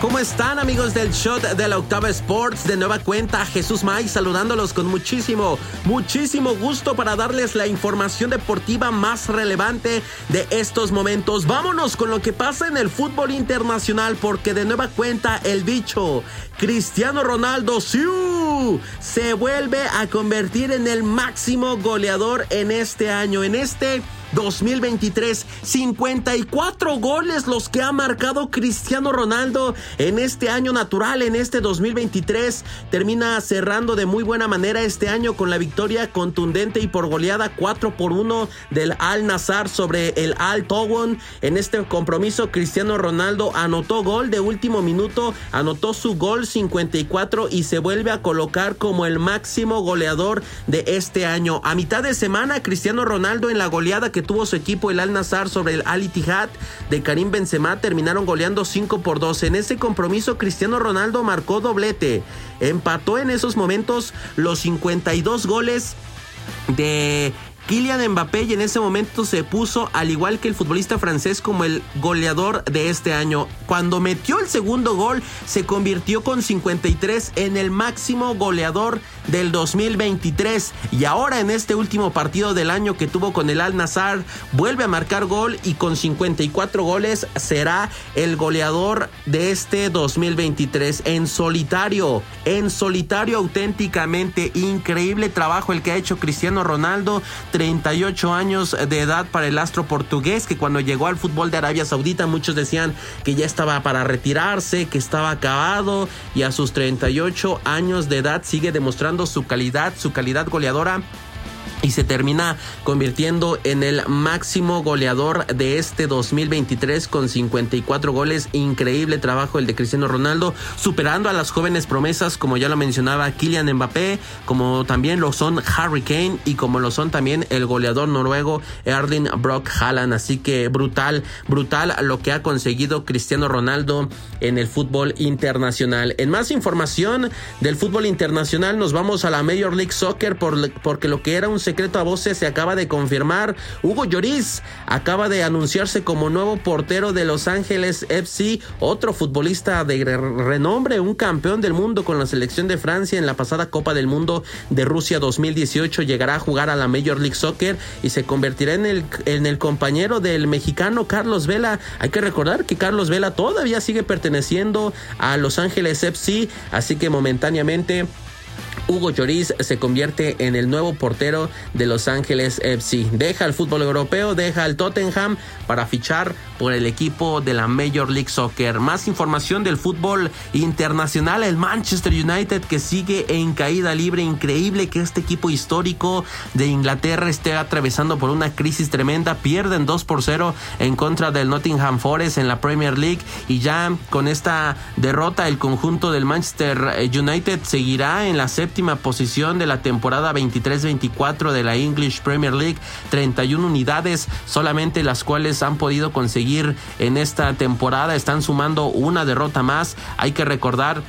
¿Cómo están amigos del Shot de la Octava Sports? De nueva cuenta, Jesús May saludándolos con muchísimo, muchísimo gusto para darles la información deportiva más relevante de estos momentos. Vámonos con lo que pasa en el fútbol internacional porque de nueva cuenta el bicho Cristiano Ronaldo ¡siu! se vuelve a convertir en el máximo goleador en este año, en este 2023. 54 goles los que ha marcado Cristiano Ronaldo en este año natural, en este 2023. Termina cerrando de muy buena manera este año con la victoria contundente y por goleada 4 por 1 del Al Nazar sobre el Al Towon. En este compromiso, Cristiano Ronaldo anotó gol de último minuto, anotó su gol 54 y se vuelve a colocar como el máximo goleador de este año. A mitad de semana, Cristiano Ronaldo en la goleada que tuvo su equipo el Al Nazar sobre el Al Ittihad de Karim Benzema terminaron goleando 5 por 2. En ese compromiso Cristiano Ronaldo marcó doblete. Empató en esos momentos los 52 goles de Kylian Mbappé en ese momento se puso al igual que el futbolista francés como el goleador de este año. Cuando metió el segundo gol se convirtió con 53 en el máximo goleador del 2023 y ahora en este último partido del año que tuvo con el Al Nazar vuelve a marcar gol y con 54 goles será el goleador de este 2023 en solitario, en solitario auténticamente increíble trabajo el que ha hecho Cristiano Ronaldo 38 años de edad para el astro portugués que cuando llegó al fútbol de Arabia Saudita muchos decían que ya estaba para retirarse, que estaba acabado y a sus 38 años de edad sigue demostrando su calidad, su calidad goleadora y se termina convirtiendo en el máximo goleador de este 2023 con 54 goles. Increíble trabajo el de Cristiano Ronaldo, superando a las jóvenes promesas como ya lo mencionaba Kylian Mbappé, como también lo son Harry Kane y como lo son también el goleador noruego Erling Brock Haaland. Así que brutal, brutal lo que ha conseguido Cristiano Ronaldo en el fútbol internacional. En más información del fútbol internacional nos vamos a la Major League Soccer por, porque lo que era un secreto a voces se acaba de confirmar. Hugo Lloris acaba de anunciarse como nuevo portero de Los Ángeles FC, otro futbolista de renombre, un campeón del mundo con la selección de Francia en la pasada Copa del Mundo de Rusia 2018. Llegará a jugar a la Major League Soccer y se convertirá en el, en el compañero del mexicano Carlos Vela. Hay que recordar que Carlos Vela todavía sigue perteneciendo a Los Ángeles FC, así que momentáneamente Hugo Lloris se convierte en el nuevo portero de Los Ángeles FC. Deja el fútbol europeo, deja el Tottenham para fichar por el equipo de la Major League Soccer. Más información del fútbol internacional, el Manchester United que sigue en caída libre. Increíble que este equipo histórico de Inglaterra esté atravesando por una crisis tremenda. Pierden 2 por 0 en contra del Nottingham Forest en la Premier League y ya con esta derrota el conjunto del Manchester United seguirá en la séptima posición de la temporada 23-24 de la English Premier League, 31 unidades solamente las cuales han podido conseguir en esta temporada, están sumando una derrota más, hay que recordar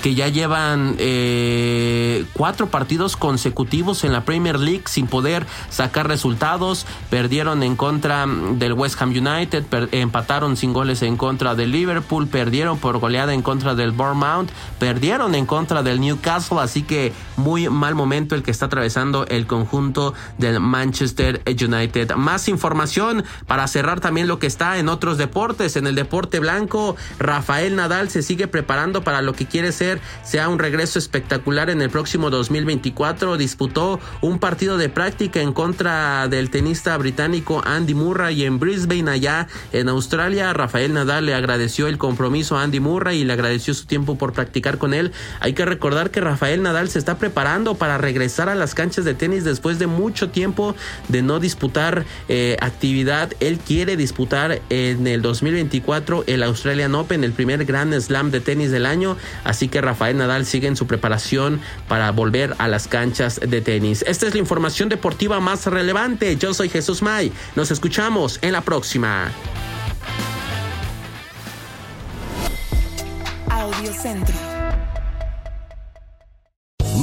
que ya llevan eh, cuatro partidos consecutivos en la Premier League sin poder sacar resultados. Perdieron en contra del West Ham United, empataron sin goles en contra del Liverpool, perdieron por goleada en contra del Bournemouth, perdieron en contra del Newcastle, así que muy mal momento el que está atravesando el conjunto del Manchester United. Más información para cerrar también lo que está en otros deportes. En el deporte blanco, Rafael Nadal se sigue preparando para lo que quiere ser Sea un regreso espectacular en el próximo 2024. Disputó un partido de práctica en contra del tenista británico Andy Murray en Brisbane, allá en Australia. Rafael Nadal le agradeció el compromiso a Andy Murray y le agradeció su tiempo por practicar con él. Hay que recordar que Rafael Nadal se está preparando para regresar a las canchas de tenis después de mucho tiempo de no disputar eh, actividad. Él quiere disputar en el 2024 el Australian Open, el primer Grand Slam de tenis del año. Así que Rafael Nadal sigue en su preparación para volver a las canchas de tenis. Esta es la información deportiva más relevante. Yo soy Jesús May. Nos escuchamos en la próxima. Audio Centro.